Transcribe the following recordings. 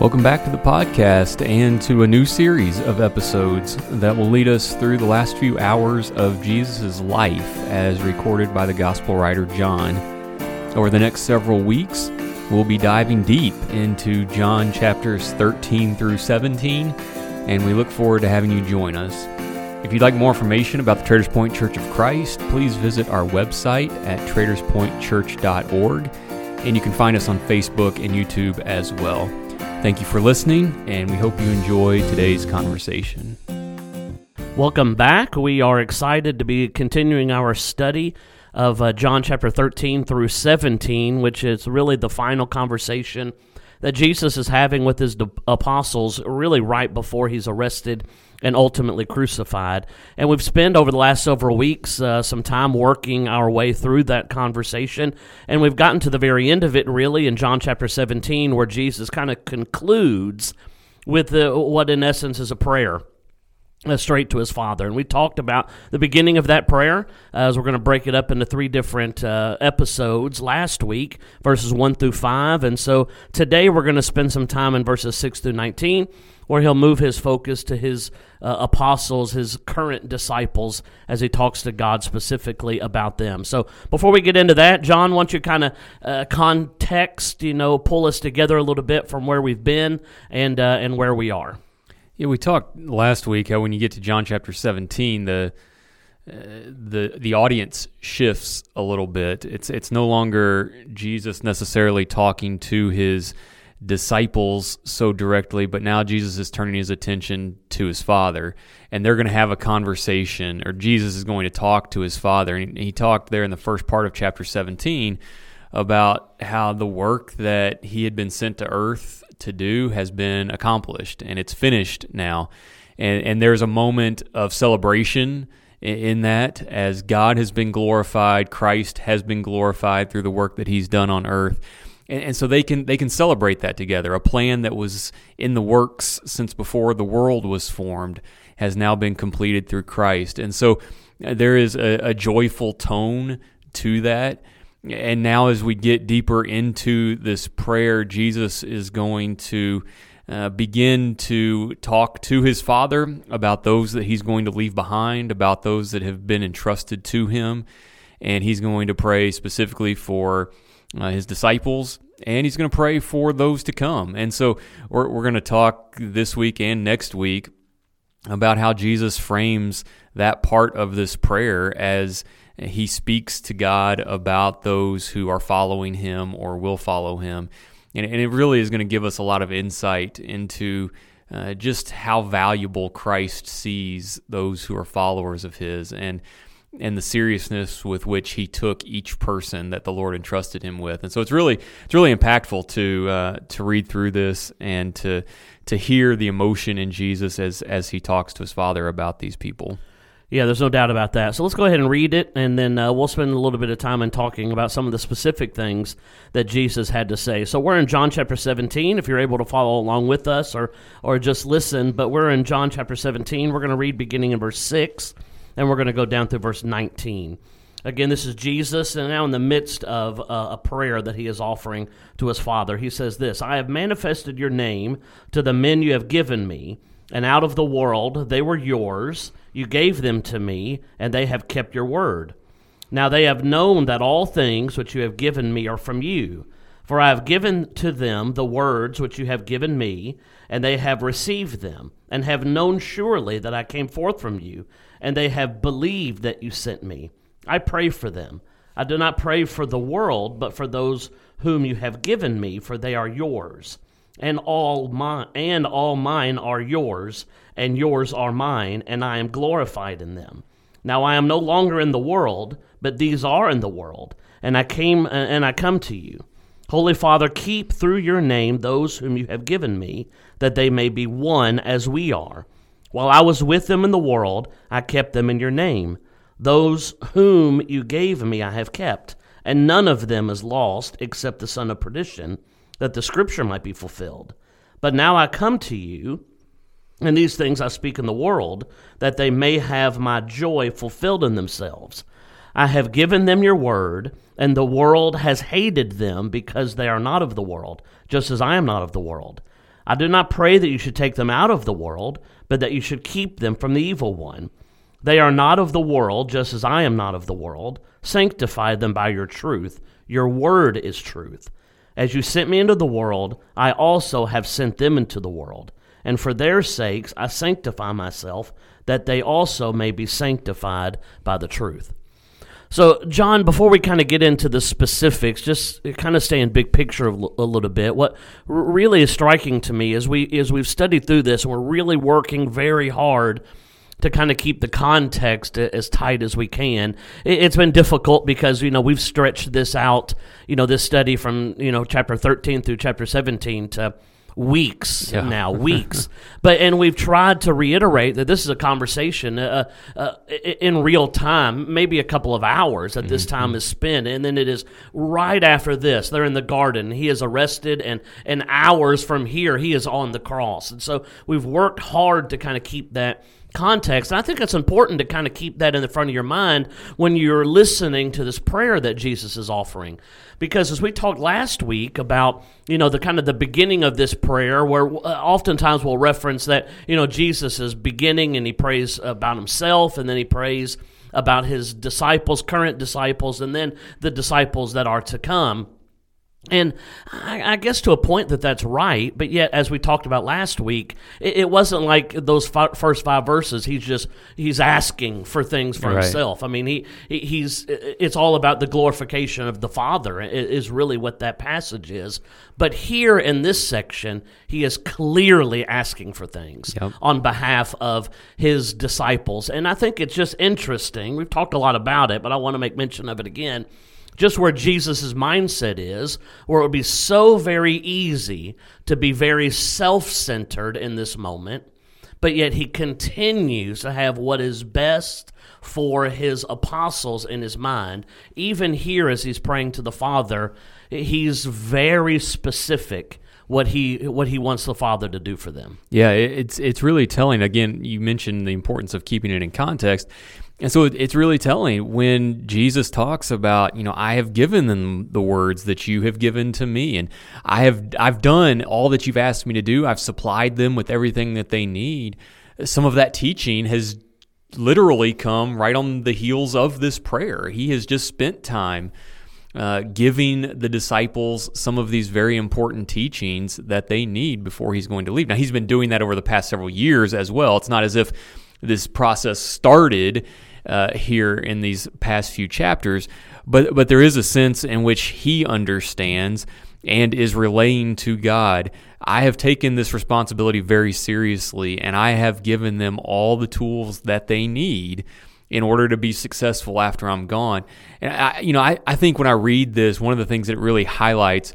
Welcome back to the podcast and to a new series of episodes that will lead us through the last few hours of Jesus' life as recorded by the gospel writer John. Over the next several weeks, we'll be diving deep into John chapters 13 through 17, and we look forward to having you join us. If you'd like more information about the Traders Point Church of Christ, please visit our website at traderspointchurch.org, and you can find us on Facebook and YouTube as well. Thank you for listening, and we hope you enjoy today's conversation. Welcome back. We are excited to be continuing our study of uh, John chapter 13 through 17, which is really the final conversation that Jesus is having with his apostles, really right before he's arrested and ultimately crucified. And we've spent over the last several weeks uh, some time working our way through that conversation. And we've gotten to the very end of it, really, in John chapter 17, where Jesus kind of concludes with what, in essence, is a prayer. Uh, straight to his father. And we talked about the beginning of that prayer uh, as we're going to break it up into three different uh, episodes last week, verses 1 through 5. And so today we're going to spend some time in verses 6 through 19 where he'll move his focus to his uh, apostles, his current disciples, as he talks to God specifically about them. So before we get into that, John, why don't you kind of uh, context, you know, pull us together a little bit from where we've been and uh, and where we are. Yeah, we talked last week how when you get to John chapter 17, the uh, the the audience shifts a little bit. It's it's no longer Jesus necessarily talking to his disciples so directly, but now Jesus is turning his attention to his Father, and they're going to have a conversation, or Jesus is going to talk to his Father. And he talked there in the first part of chapter 17 about how the work that he had been sent to earth to do has been accomplished, and it's finished now. And, and there's a moment of celebration in that as God has been glorified, Christ has been glorified through the work that he's done on earth and, and so they can they can celebrate that together. A plan that was in the works since before the world was formed has now been completed through Christ, and so uh, there is a, a joyful tone to that. And now, as we get deeper into this prayer, Jesus is going to uh, begin to talk to his Father about those that he's going to leave behind, about those that have been entrusted to him. And he's going to pray specifically for uh, his disciples, and he's going to pray for those to come. And so we're, we're going to talk this week and next week about how Jesus frames that part of this prayer as he speaks to God about those who are following him or will follow him. And, and it really is going to give us a lot of insight into uh, just how valuable Christ sees those who are followers of his. And and the seriousness with which he took each person that the Lord entrusted him with. And so it's really it's really impactful to uh, to read through this and to to hear the emotion in Jesus as as he talks to his Father about these people. Yeah, there's no doubt about that. So let's go ahead and read it, and then uh, we'll spend a little bit of time in talking about some of the specific things that Jesus had to say. So we're in John chapter 17. If you're able to follow along with us, or or just listen, but we're in John chapter 17. We're going to read beginning in verse six and we're going to go down through verse 19. Again, this is Jesus, and now in the midst of uh, a prayer that he is offering to his Father, he says this I have manifested your name to the men you have given me, and out of the world they were yours. You gave them to me, and they have kept your word. Now they have known that all things which you have given me are from you. For I have given to them the words which you have given me, and they have received them, and have known surely that I came forth from you and they have believed that you sent me. I pray for them. I do not pray for the world, but for those whom you have given me, for they are yours. And all mine and all mine are yours, and yours are mine, and I am glorified in them. Now I am no longer in the world, but these are in the world, and I came uh, and I come to you. Holy Father, keep through your name those whom you have given me, that they may be one as we are. While I was with them in the world, I kept them in your name. Those whom you gave me I have kept, and none of them is lost except the son of perdition, that the scripture might be fulfilled. But now I come to you, and these things I speak in the world, that they may have my joy fulfilled in themselves. I have given them your word, and the world has hated them because they are not of the world, just as I am not of the world. I do not pray that you should take them out of the world, but that you should keep them from the evil one. They are not of the world, just as I am not of the world. Sanctify them by your truth. Your word is truth. As you sent me into the world, I also have sent them into the world. And for their sakes I sanctify myself, that they also may be sanctified by the truth. So, John, before we kind of get into the specifics, just kind of stay in big picture a little bit. What really is striking to me is we as we've studied through this, and we're really working very hard to kind of keep the context as tight as we can. It's been difficult because you know we've stretched this out, you know, this study from you know chapter thirteen through chapter seventeen to weeks yeah. now, weeks. but and we've tried to reiterate that this is a conversation uh, uh, in real time, maybe a couple of hours that this mm-hmm. time is spent, and then it is right after this. They're in the garden. He is arrested, and and hours from here, he is on the cross. And so we've worked hard to kind of keep that context. And I think it's important to kind of keep that in the front of your mind when you're listening to this prayer that Jesus is offering. Because as we talked last week about, you know, the kind of the beginning of this prayer, where uh, oftentimes we'll reference that, you know, Jesus is beginning and he prays about himself and then he prays about his disciples, current disciples, and then the disciples that are to come. And I, I, guess to a point that that's right, but yet, as we talked about last week, it, it wasn't like those fi- first five verses. He's just he's asking for things for right. himself. I mean, he, he, he's it's all about the glorification of the Father is really what that passage is. But here in this section, he is clearly asking for things yep. on behalf of his disciples, and I think it's just interesting. We've talked a lot about it, but I want to make mention of it again just where Jesus' mindset is, where it would be so very easy to be very self centered in this moment, but yet he continues to have what is best for his apostles in his mind. Even here, as he's praying to the Father, he's very specific what he what he wants the father to do for them. Yeah, it's it's really telling. Again, you mentioned the importance of keeping it in context. And so it's really telling when Jesus talks about, you know, I have given them the words that you have given to me and I have I've done all that you've asked me to do. I've supplied them with everything that they need. Some of that teaching has literally come right on the heels of this prayer. He has just spent time uh, giving the disciples some of these very important teachings that they need before he's going to leave. Now, he's been doing that over the past several years as well. It's not as if this process started uh, here in these past few chapters, but but there is a sense in which he understands and is relaying to God, I have taken this responsibility very seriously, and I have given them all the tools that they need in order to be successful after I'm gone. And I, you know, I, I think when I read this, one of the things that it really highlights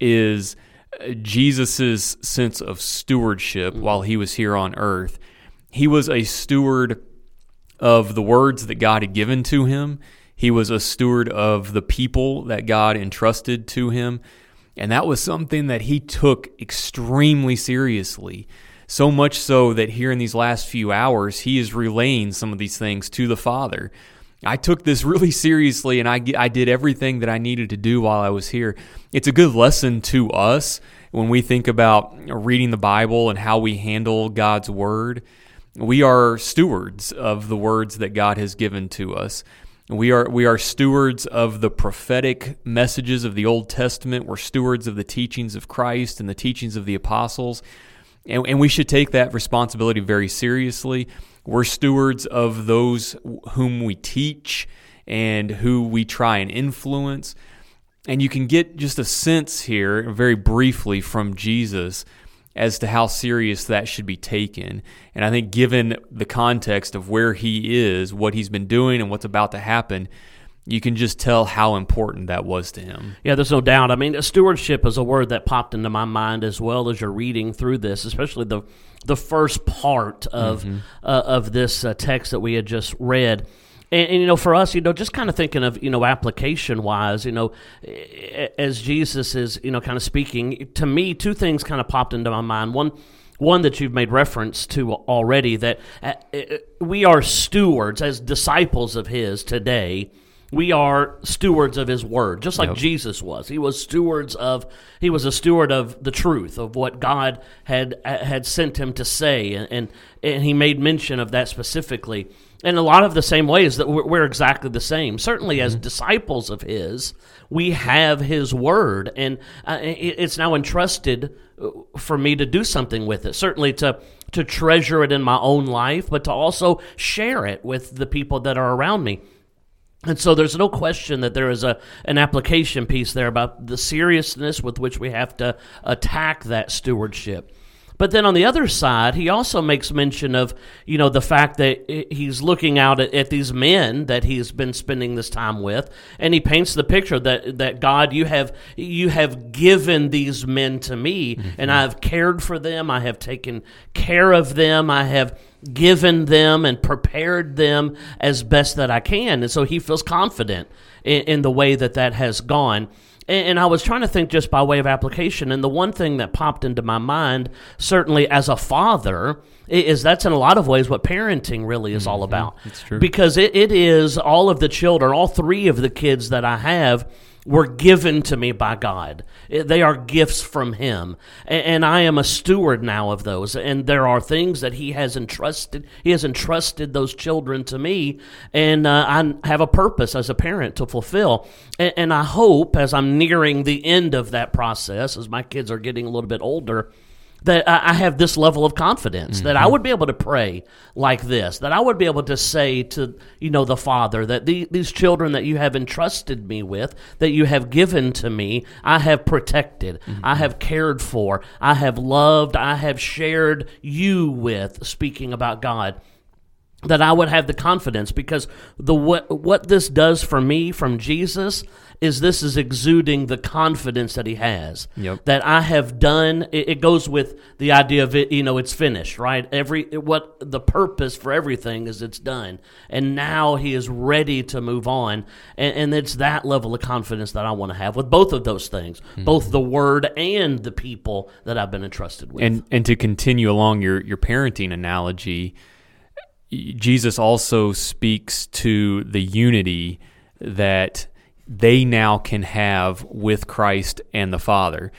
is uh, Jesus's sense of stewardship mm-hmm. while he was here on earth. He was a steward of the words that God had given to him. He was a steward of the people that God entrusted to him. And that was something that he took extremely seriously. So much so that here in these last few hours, he is relaying some of these things to the Father. I took this really seriously and I, I did everything that I needed to do while I was here. It's a good lesson to us when we think about reading the Bible and how we handle God's Word. We are stewards of the words that God has given to us. We are we are stewards of the prophetic messages of the Old Testament. We're stewards of the teachings of Christ and the teachings of the apostles. And, and we should take that responsibility very seriously. We're stewards of those whom we teach and who we try and influence. And you can get just a sense here, very briefly, from Jesus as to how serious that should be taken. And I think, given the context of where he is, what he's been doing, and what's about to happen, you can just tell how important that was to him. Yeah, there's no doubt. I mean, stewardship is a word that popped into my mind as well as you're reading through this, especially the the first part of mm-hmm. uh, of this uh, text that we had just read. And, and, you know, for us, you know, just kind of thinking of you know application wise, you know, as Jesus is you know kind of speaking to me, two things kind of popped into my mind. One, one that you've made reference to already that uh, uh, we are stewards as disciples of His today we are stewards of his word just like Yep. jesus was. He was stewards of he was a steward of the truth of what god had had sent him to say and and, and he made mention of that specifically. In a lot of the same ways that we're, we're exactly the same. Certainly as disciples of his we have his word and uh, it- it's now entrusted uh, for me to do something with it. Certainly to to treasure it in my own life but to also share it with the people that are around me and so there's no question that there is a an application piece there about the seriousness with which we have to attack that stewardship. But then on the other side, he also makes mention of, you know, the fact that he's looking out at, at these men that he's been spending this time with, and he paints the picture that that God, you have you have given these men to me, mm-hmm. and I have cared for them, I have taken care of them, I have given them and prepared them as best that I can. And so he feels confident in, in the way that that has gone. And, and I was trying to think just by way of application. And the one thing that popped into my mind, certainly as a father, is that's in a lot of ways what parenting really is all mm-hmm. about. It's true. Because it, it is all of the children, all three of the kids that I have were given to me by God. They are gifts from Him. And I am a steward now of those. And there are things that He has entrusted. He has entrusted those children to me. And uh, I have a purpose as a parent to fulfill. And, and I hope as I'm nearing the end of that process, as my kids are getting a little bit older, that I have this level of confidence that I mm-hmm. would be able to pray like this, that I would be able to say to you know the Father that the, these children that you have entrusted me with, that you have given to me, I have protected, I mm-hmm. have cared for, I have loved, I have shared you with. Speaking about God, that I would have the confidence because the what what this does for me from Jesus is this is exuding the confidence that he has. Yep. that I have done it, it goes with the idea of it you know it's finished right? Every what the purpose for everything is it's done. And now he is ready to move on. And, and it's that level of confidence that I want to have with both of those things hmm. both the word and the people that I've been entrusted with. And and to continue along your your parenting analogy, Jesus also speaks to the unity that they now can have with Christ and the Father.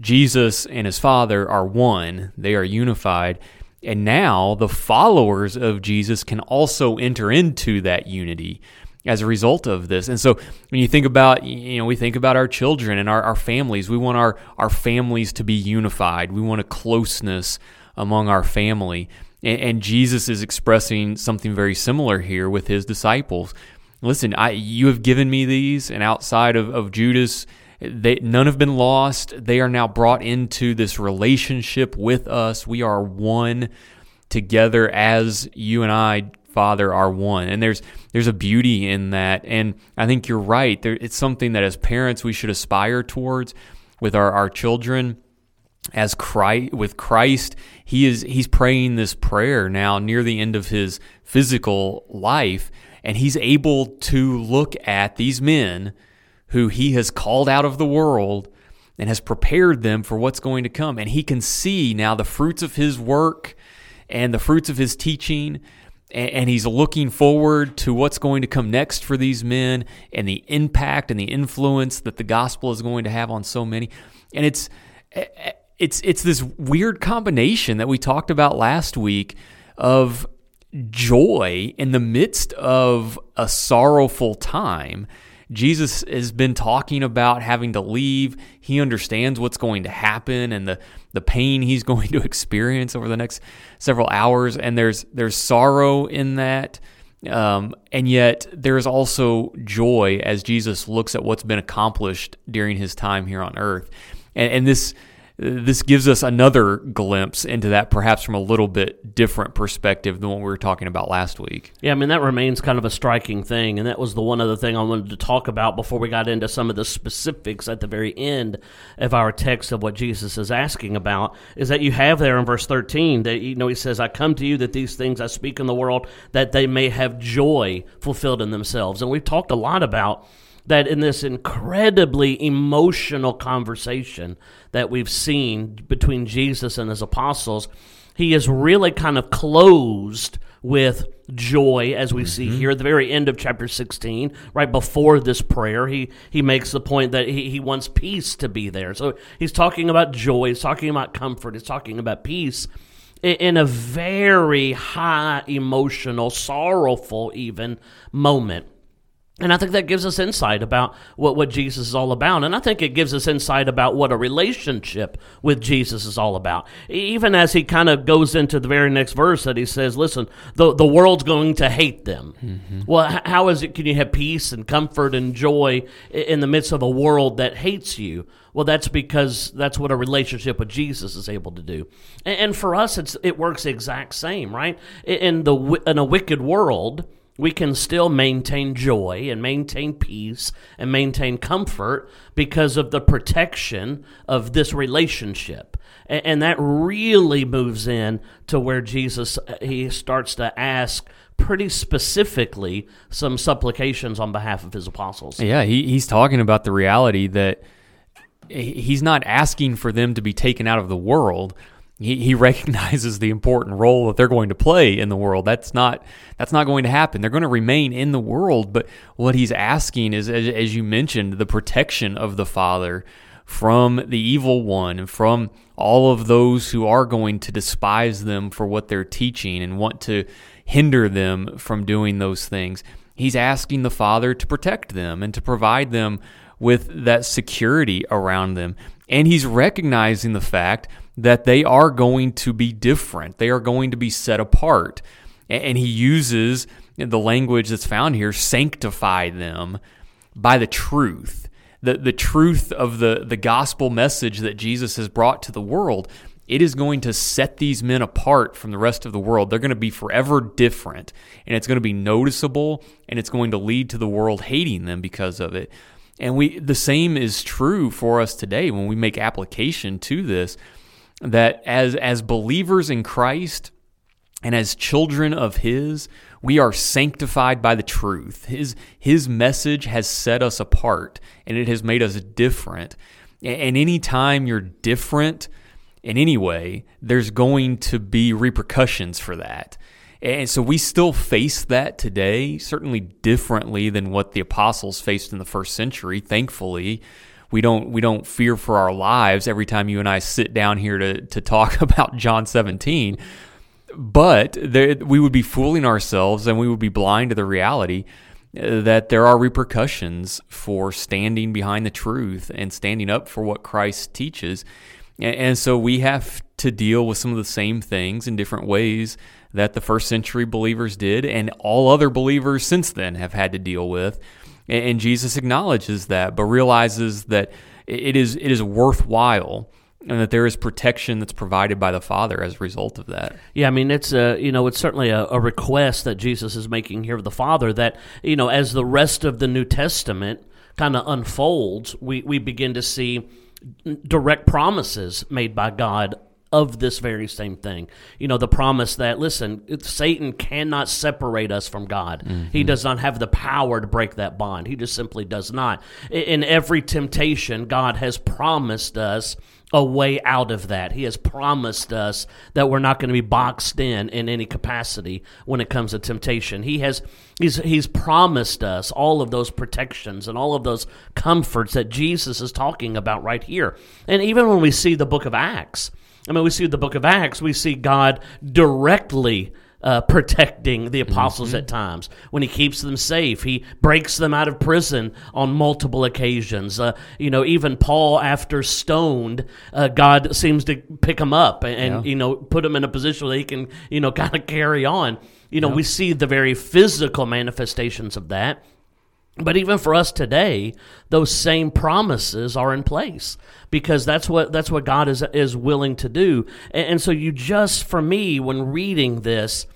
Jesus and his Father are one, they are unified. And now the followers of Jesus can also enter into that unity as a result of this. And so when you think about, you know, we think about our children and our, our families, we want our, our families to be unified. We want a closeness among our family. And, and Jesus is expressing something very similar here with his disciples. Listen, I, you have given me these, and outside of, of Judas, they, none have been lost. They are now brought into this relationship with us. We are one together as you and I, Father, are one. And there's there's a beauty in that. And I think you're right. There, it's something that as parents we should aspire towards with our, our children as Christ with Christ he is he's praying this prayer now near the end of his physical life and he's able to look at these men who he has called out of the world and has prepared them for what's going to come. And he can see now the fruits of his work and the fruits of his teaching and, he's looking forward to what's going to come next for these men and the impact and the influence that the gospel is going to have on so many. And it's it's it's this weird combination that we talked about last week of joy in the midst of a sorrowful time. Jesus has been talking about having to leave. He understands what's going to happen and the, the pain he's going to experience over the next several hours. And there's there's sorrow in that. Um, and yet there's also joy as Jesus looks at what's been accomplished during his time here on earth. And, and this this gives us another glimpse into that, perhaps from a little bit different perspective than what we were talking about last week. Yeah, I mean that remains kind of a striking thing, and that was the one other thing I wanted to talk about before we got into some of the specifics at the very end of our text of what Jesus is asking about. Is that you have there in verse thirteen that you know he says, "I come to you that these things I speak in the world that they may have joy fulfilled in themselves," and we've talked a lot about that in this incredibly emotional conversation that we've seen between Jesus and his apostles, he is really kind of closed with joy, as we see mm-hmm. here at the very end of chapter 16, right before this prayer. He, he makes the point that he, he wants peace to be there. So he's talking about joy, he's talking about comfort, he's talking about peace in a very high emotional, sorrowful, even moment. And I think that gives us insight about what, what Jesus is all about. And I think it gives us insight about what a relationship with Jesus is all about. Even as he kind of goes into the very next verse that he says, listen, the, the world's going to hate them. Mm-hmm. Well, how is it can you have peace and comfort and joy in the midst of a world that hates you? Well, that's because that's what a relationship with Jesus is able to do. And, and for us, it's, it works the exact same, right? In, the, in a wicked world, we can still maintain joy and maintain peace and maintain comfort because of the protection of this relationship. And, that really moves in to where Jesus uh, he starts to ask pretty specifically some supplications on behalf of his apostles. Yeah, he, he's talking about the reality that he's not asking for them to be taken out of the world he, he recognizes the important role that they're going to play in the world. That's not that's not going to happen. They're going to remain in the world, but what he's asking is, as, as you mentioned, the protection of the Father from the evil one and from all of those who are going to despise them for what they're teaching and want to hinder them from doing those things. He's asking the Father to protect them and to provide them with that security around them. And he's recognizing the fact that they are going to be different. They are going to be set apart. And he uses the language that's found here sanctify them by the truth. The, the truth of the, the gospel message that Jesus has brought to the world, it is going to set these men apart from the rest of the world. They're going to be forever different, and it's going to be noticeable, and it's going to lead to the world hating them because of it. And we the same is true for us today when we make application to this that as as believers in Christ and as children of his we are sanctified by the truth. His his message has set us apart and it has made us different. And any time you're different in any way there's going to be repercussions for that. And so we still face that today certainly differently than what the apostles faced in the first century thankfully we don't we don't fear for our lives every time you and I sit down here to to talk about John 17 but there, we would be fooling ourselves and we would be blind to the reality uh, that there are repercussions for standing behind the truth and standing up for what Christ teaches. And so we have to deal with some of the same things in different ways that the first century believers did and all other believers since then have had to deal with and Jesus acknowledges that, but realizes that it is it is worthwhile and that there is protection that's provided by the Father as a result of that. Yeah, I mean it's a you know it's certainly a, a, request that Jesus is making here of the Father that you know as the rest of the New Testament kind of unfolds, we we begin to see direct promises made by God of this very same thing. You know, the promise that, listen, Satan cannot separate us from God. Mm-hmm. He does not have the power to break that bond. He just simply does not. In every temptation, God has promised us a way out of that. He has promised us that we're not going to be boxed in in any capacity when it comes to temptation. He has he's he's promised us all of those protections and all of those comforts that Jesus is talking about right here. And even when we see the book of Acts, I mean, we see the book of Acts, we see God directly uh, protecting the apostles mm-hmm. at times. When he keeps them safe, he breaks them out of prison on multiple occasions. Uh, you know, even Paul, after stoned, uh, God seems to pick him up and, and you know put him in a position where he can you know kind of carry on. You know, yep. we see the very physical manifestations of that. But even for us today, those same promises are in place because that's what that's what God is is willing to do. And, and so you just for me when reading this,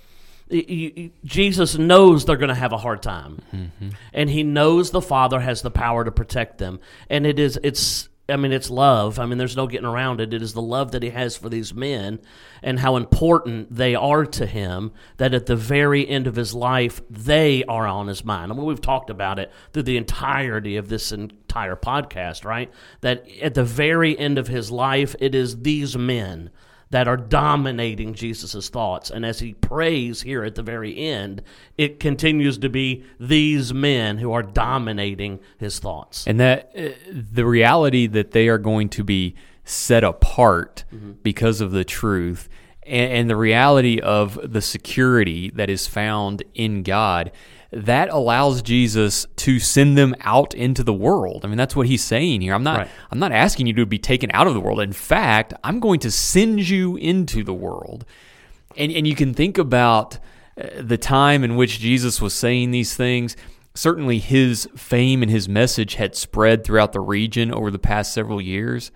you, you, Jesus knows they're going to have a hard time, mm-hmm. and He knows the Father has the power to protect them. And it is it's I mean, it's love. I mean, there's no getting around it. It is the love that he has for these men and how important they are to him that at the very end of his life, they are on his mind. I mean, we've talked about it through the entirety of this entire podcast, right? That at the very end of his life, it is these men that are dominating Jesus' thoughts. And as he prays here at the very end, it continues to be these men who are dominating his thoughts. And that uh, the reality that they are going to be set apart mm-hmm. because of the truth and, and the reality of the security that is found in God that allows Jesus to send them out into the world. I mean, that's what he's saying here. I'm not right. I'm not asking you to be taken out of the world. In fact, I'm going to send you into the world. And and you can think about uh, the time in which Jesus was saying these things. Certainly his fame and his message had spread throughout the region over the past several years.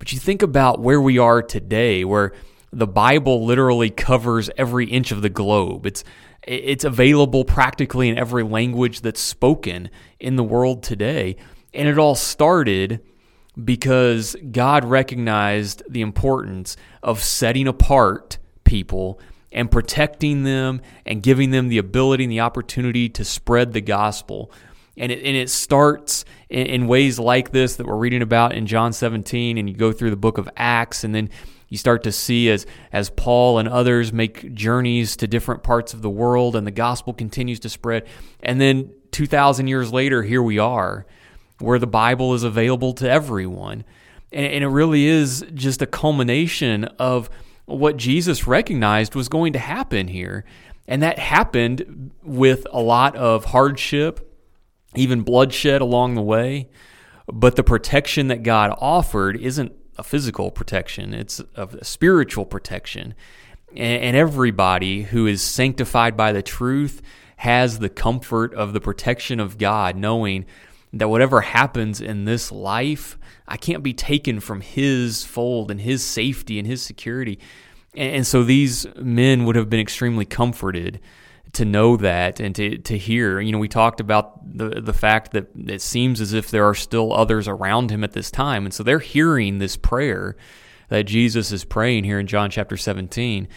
But you think about where we are today where the Bible literally covers every inch of the globe. It's it's available practically in every language that's spoken in the world today. And it all started because God recognized the importance of setting apart people and protecting them and giving them the ability and the opportunity to spread the gospel. And it, and it starts in, in ways like this that we're reading about in John 17, and you go through the book of Acts, and then you start to see as as Paul and others make journeys to different parts of the world and the gospel continues to spread. And then 2000 years later here we are where the Bible is available to everyone. And, and it really is just a culmination of what Jesus recognized was going to happen here. And that happened with a lot of hardship, even bloodshed along the way. But the protection that God offered isn't a physical protection, it's a spiritual protection. And everybody who is sanctified by the truth has the comfort of the protection of God, knowing that whatever happens in this life, I can't be taken from His fold and His safety and His security. And so these men would have been extremely comforted to know that and to, to hear. You know, we talked about the the fact that it seems as if there are still others around him at this time, and so they're hearing this prayer that Jesus is praying here in John chapter 17.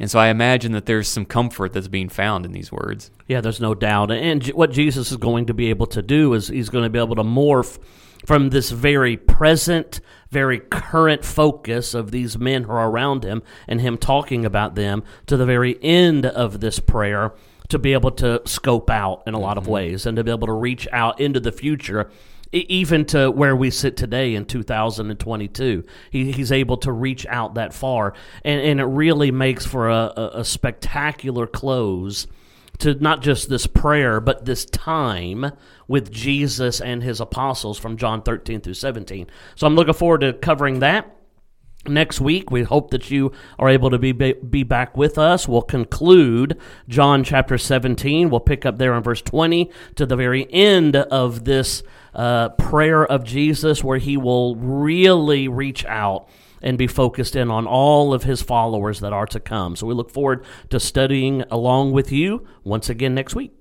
And so I imagine that there's some comfort that's being found in these words. Yeah, there's no doubt. And what Jesus is going to be able to do is he's going to be able to morph from this very present, very current focus of these men who are around him and him talking about them to the very end of this prayer to be able to scope out in a lot of mm-hmm. ways and to be able to reach out into the future even to where we sit today in 2022 he, he's able to reach out that far and, and it really makes for a, a, a spectacular close to not just this prayer, but this time with Jesus and his apostles from John 13 through 17. So I'm looking forward to covering that next week. We hope that you are able to be, be back with us. We'll conclude John chapter 17. We'll pick up there in verse 20 to the very end of this uh, prayer of Jesus, where he will really reach out and be focused in on all of his followers that are to come. So we look forward to studying along with you once again next week.